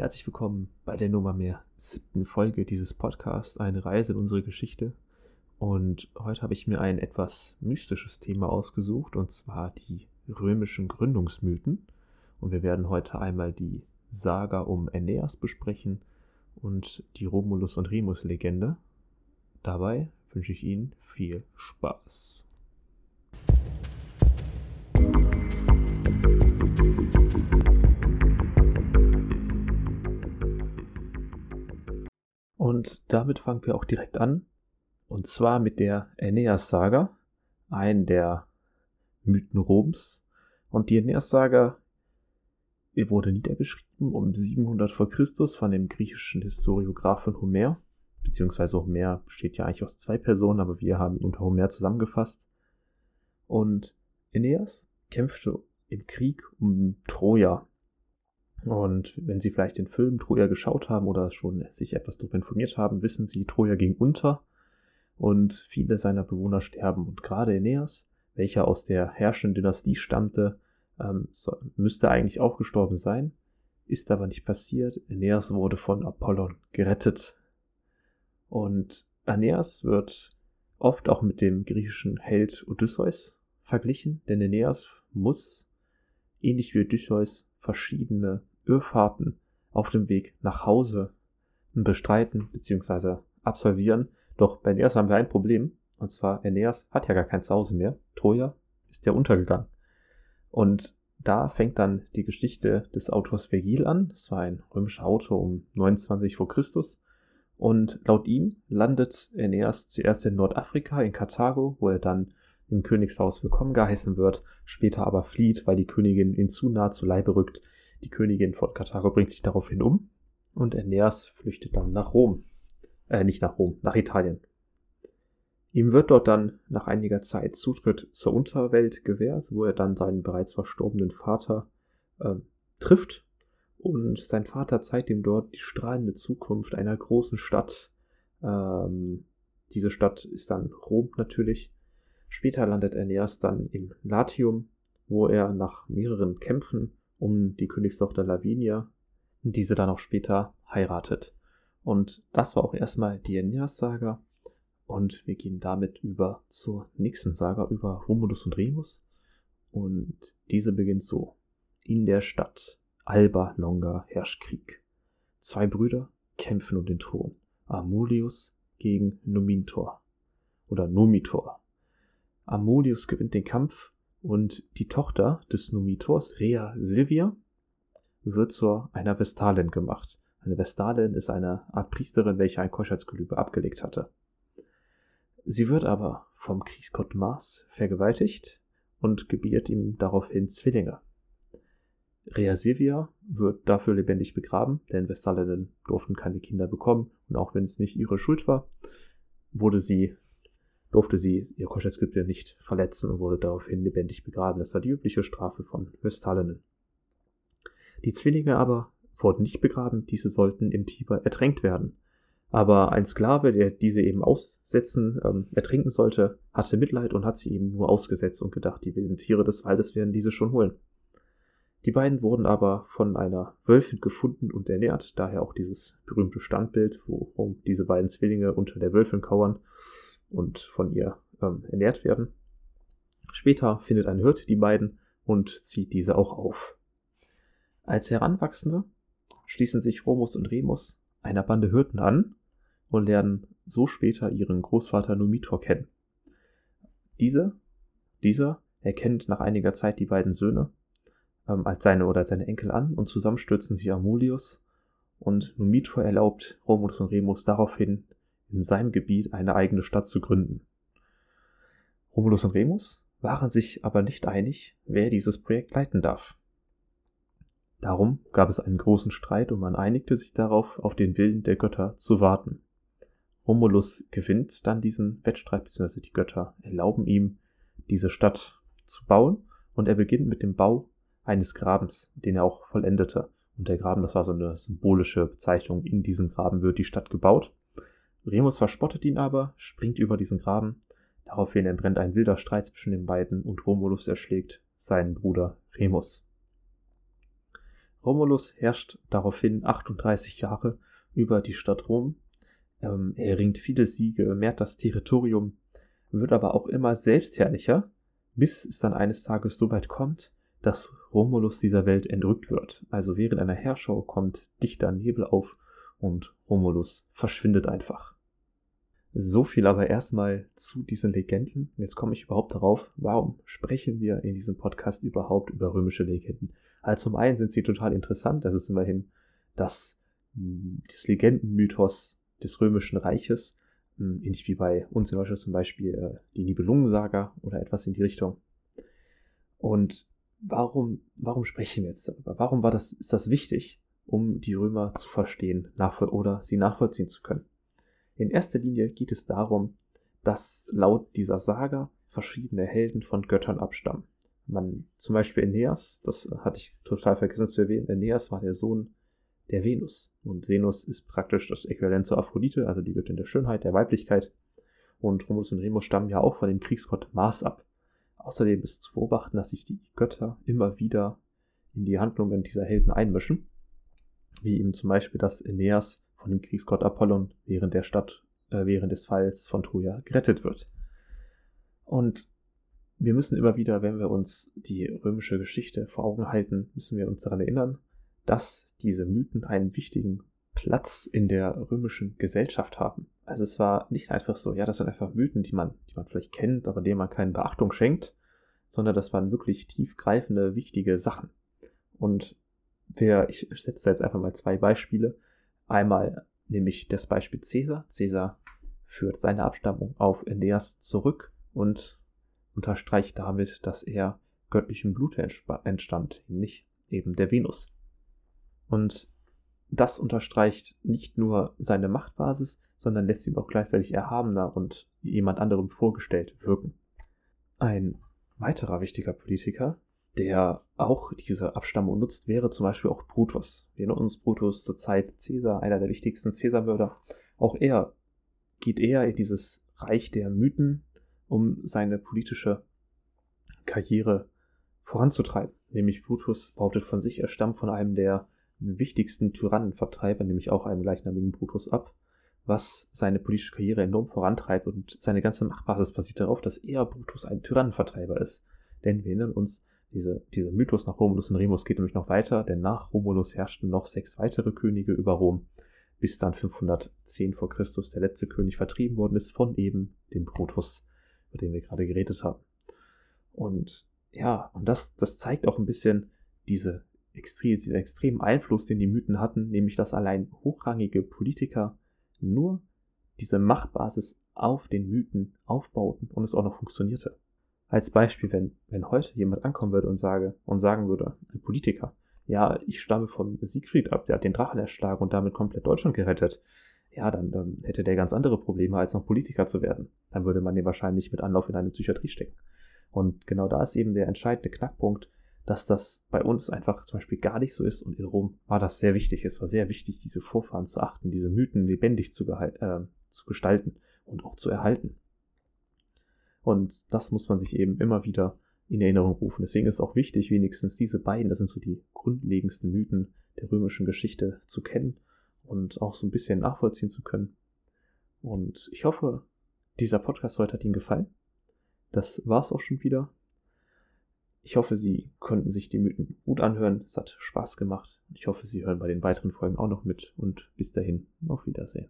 Herzlich willkommen bei der Nummer mehr siebten Folge dieses Podcasts, eine Reise in unsere Geschichte. Und heute habe ich mir ein etwas mystisches Thema ausgesucht, und zwar die römischen Gründungsmythen. Und wir werden heute einmal die Saga um Aeneas besprechen und die Romulus und Remus Legende. Dabei wünsche ich Ihnen viel Spaß. Und damit fangen wir auch direkt an. Und zwar mit der Aeneas-Saga, ein der Mythen Roms. Und die Aeneas-Saga wurde niedergeschrieben um 700 vor Christus von dem griechischen Historiographen Homer. Beziehungsweise Homer besteht ja eigentlich aus zwei Personen, aber wir haben ihn unter Homer zusammengefasst. Und Aeneas kämpfte im Krieg um Troja. Und wenn Sie vielleicht den Film Troja geschaut haben oder schon sich etwas darüber informiert haben, wissen Sie, Troja ging unter und viele seiner Bewohner sterben. Und gerade Aeneas, welcher aus der herrschenden Dynastie stammte, ähm, müsste eigentlich auch gestorben sein, ist aber nicht passiert. Aeneas wurde von Apollon gerettet. Und Aeneas wird oft auch mit dem griechischen Held Odysseus verglichen, denn Aeneas muss, ähnlich wie Odysseus, verschiedene Irrfahrten auf dem Weg nach Hause bestreiten bzw. absolvieren. Doch bei Aeneas haben wir ein Problem. Und zwar, Aeneas hat ja gar kein Zuhause mehr. Troja ist ja untergegangen. Und da fängt dann die Geschichte des Autors Vergil an. Das war ein römischer Autor um 29 vor Christus. Und laut ihm landet Aeneas zuerst in Nordafrika, in Karthago, wo er dann im Königshaus willkommen geheißen wird, später aber flieht, weil die Königin ihn zu nah zu Leibe rückt die Königin von Karthago bringt sich daraufhin um und Aeneas flüchtet dann nach Rom. Äh, nicht nach Rom, nach Italien. Ihm wird dort dann nach einiger Zeit Zutritt zur Unterwelt gewährt, wo er dann seinen bereits verstorbenen Vater äh, trifft. Und sein Vater zeigt ihm dort die strahlende Zukunft einer großen Stadt. Ähm, diese Stadt ist dann Rom natürlich. Später landet Aeneas dann im Latium, wo er nach mehreren Kämpfen um die Königstochter Lavinia, diese dann auch später heiratet. Und das war auch erstmal die Aeneas-Saga. Und wir gehen damit über zur nächsten Saga über Romulus und Remus. Und diese beginnt so. In der Stadt Alba Longa herrscht Krieg. Zwei Brüder kämpfen um den Thron. Amulius gegen Numintor. Oder Numitor. Amulius gewinnt den Kampf und die Tochter des Numitors, Rea Silvia, wird zu einer Vestalin gemacht. Eine Vestalin ist eine Art Priesterin, welche ein Keuschheitsgelübe abgelegt hatte. Sie wird aber vom Kriegsgott Mars vergewaltigt und gebiert ihm daraufhin Zwillinge. Rea Silvia wird dafür lebendig begraben, denn Vestalinnen durften keine Kinder bekommen und auch wenn es nicht ihre Schuld war, wurde sie durfte sie ihr Keuschheitsgelübde nicht verletzen und wurde daraufhin lebendig begraben. Das war die übliche Strafe von Vestalinnen. Die Zwillinge aber wurden nicht begraben, diese sollten im Tiber ertränkt werden. Aber ein Sklave, der diese eben aussetzen, ähm, ertrinken sollte, hatte Mitleid und hat sie eben nur ausgesetzt und gedacht, die wilden Tiere des Waldes werden diese schon holen. Die beiden wurden aber von einer Wölfin gefunden und ernährt, daher auch dieses berühmte Standbild, wo diese beiden Zwillinge unter der Wölfin kauern und von ihr ähm, ernährt werden. Später findet ein Hirt die beiden und zieht diese auch auf. Als Heranwachsende schließen sich Romus und Remus einer Bande Hirten an und lernen so später ihren Großvater Numitor kennen. Diese, dieser erkennt nach einiger Zeit die beiden Söhne ähm, als seine oder als seine Enkel an und zusammen stürzen sie Amulius und Numitor erlaubt Romus und Remus daraufhin in seinem Gebiet eine eigene Stadt zu gründen. Romulus und Remus waren sich aber nicht einig, wer dieses Projekt leiten darf. Darum gab es einen großen Streit und man einigte sich darauf, auf den Willen der Götter zu warten. Romulus gewinnt dann diesen Wettstreit, bzw. die Götter erlauben ihm, diese Stadt zu bauen und er beginnt mit dem Bau eines Grabens, den er auch vollendete. Und der Graben, das war so eine symbolische Bezeichnung, in diesem Graben wird die Stadt gebaut. Remus verspottet ihn aber, springt über diesen Graben. Daraufhin entbrennt ein wilder Streit zwischen den beiden und Romulus erschlägt seinen Bruder Remus. Romulus herrscht daraufhin 38 Jahre über die Stadt Rom. Ähm, er ringt viele Siege, mehrt das Territorium, wird aber auch immer selbstherrlicher, bis es dann eines Tages so weit kommt, dass Romulus dieser Welt entrückt wird. Also während einer Herrschau kommt dichter Nebel auf und Romulus verschwindet einfach. So viel aber erstmal zu diesen Legenden. Jetzt komme ich überhaupt darauf, warum sprechen wir in diesem Podcast überhaupt über römische Legenden? Also zum einen sind sie total interessant. Das ist immerhin das, hm, das Legendenmythos des römischen Reiches. Hm, ähnlich wie bei uns in Deutschland zum Beispiel äh, die Nibelungensaga oder etwas in die Richtung. Und warum, warum sprechen wir jetzt darüber? Warum war das, ist das wichtig, um die Römer zu verstehen oder sie nachvollziehen zu können? In erster Linie geht es darum, dass laut dieser Saga verschiedene Helden von Göttern abstammen. Man, zum Beispiel Aeneas, das hatte ich total vergessen zu erwähnen, Aeneas war der Sohn der Venus. Und Venus ist praktisch das Äquivalent zur Aphrodite, also die Göttin der Schönheit, der Weiblichkeit. Und Romulus und Remus stammen ja auch von dem Kriegsgott Mars ab. Außerdem ist zu beobachten, dass sich die Götter immer wieder in die Handlungen dieser Helden einmischen, wie eben zum Beispiel, dass Aeneas von dem Kriegsgott Apollon während der Stadt, äh, während des Falls von Troja gerettet wird. Und wir müssen immer wieder, wenn wir uns die römische Geschichte vor Augen halten, müssen wir uns daran erinnern, dass diese Mythen einen wichtigen Platz in der römischen Gesellschaft haben. Also es war nicht einfach so, ja, das sind einfach Mythen, die man, die man vielleicht kennt, aber denen man keine Beachtung schenkt, sondern das waren wirklich tiefgreifende, wichtige Sachen. Und wer, ich setze jetzt einfach mal zwei Beispiele. Einmal nämlich das Beispiel Caesar. Caesar führt seine Abstammung auf Aeneas zurück und unterstreicht damit, dass er göttlichem Blute entstand, nicht eben der Venus. Und das unterstreicht nicht nur seine Machtbasis, sondern lässt ihn auch gleichzeitig erhabener und jemand anderem vorgestellt wirken. Ein weiterer wichtiger Politiker, der auch diese Abstammung nutzt, wäre zum Beispiel auch Brutus. Wir erinnern uns Brutus zur Zeit Caesar, einer der wichtigsten Caesarmörder. Auch er geht eher in dieses Reich der Mythen, um seine politische Karriere voranzutreiben. Nämlich Brutus behauptet von sich, er stammt von einem der wichtigsten Tyrannenvertreiber, nämlich auch einem gleichnamigen Brutus ab was seine politische Karriere enorm vorantreibt und seine ganze Machtbasis basiert darauf, dass er Brutus ein Tyrannenvertreiber ist. Denn wir erinnern uns, diese, dieser Mythos nach Romulus und Remus geht nämlich noch weiter, denn nach Romulus herrschten noch sechs weitere Könige über Rom, bis dann 510 vor Christus der letzte König vertrieben worden ist von eben dem Brutus, über den wir gerade geredet haben. Und ja, und das, das zeigt auch ein bisschen diese extrem, diesen extremen Einfluss, den die Mythen hatten, nämlich dass allein hochrangige Politiker nur diese Machtbasis auf den Mythen aufbauten und es auch noch funktionierte. Als Beispiel, wenn, wenn heute jemand ankommen würde und sage, und sagen würde, ein Politiker, ja, ich stamme von Siegfried ab, der hat den Drachen erschlagen und damit komplett Deutschland gerettet. Ja, dann, dann hätte der ganz andere Probleme, als noch Politiker zu werden. Dann würde man den wahrscheinlich mit Anlauf in eine Psychiatrie stecken. Und genau da ist eben der entscheidende Knackpunkt, dass das bei uns einfach zum Beispiel gar nicht so ist und in Rom war das sehr wichtig. Es war sehr wichtig, diese Vorfahren zu achten, diese Mythen lebendig zu, äh, zu gestalten und auch zu erhalten. Und das muss man sich eben immer wieder in Erinnerung rufen. Deswegen ist es auch wichtig, wenigstens diese beiden, das sind so die grundlegendsten Mythen der römischen Geschichte zu kennen und auch so ein bisschen nachvollziehen zu können. Und ich hoffe, dieser Podcast heute hat Ihnen gefallen. Das war's auch schon wieder. Ich hoffe, Sie konnten sich die Mythen gut anhören. Es hat Spaß gemacht. Ich hoffe, Sie hören bei den weiteren Folgen auch noch mit und bis dahin auf Wiedersehen.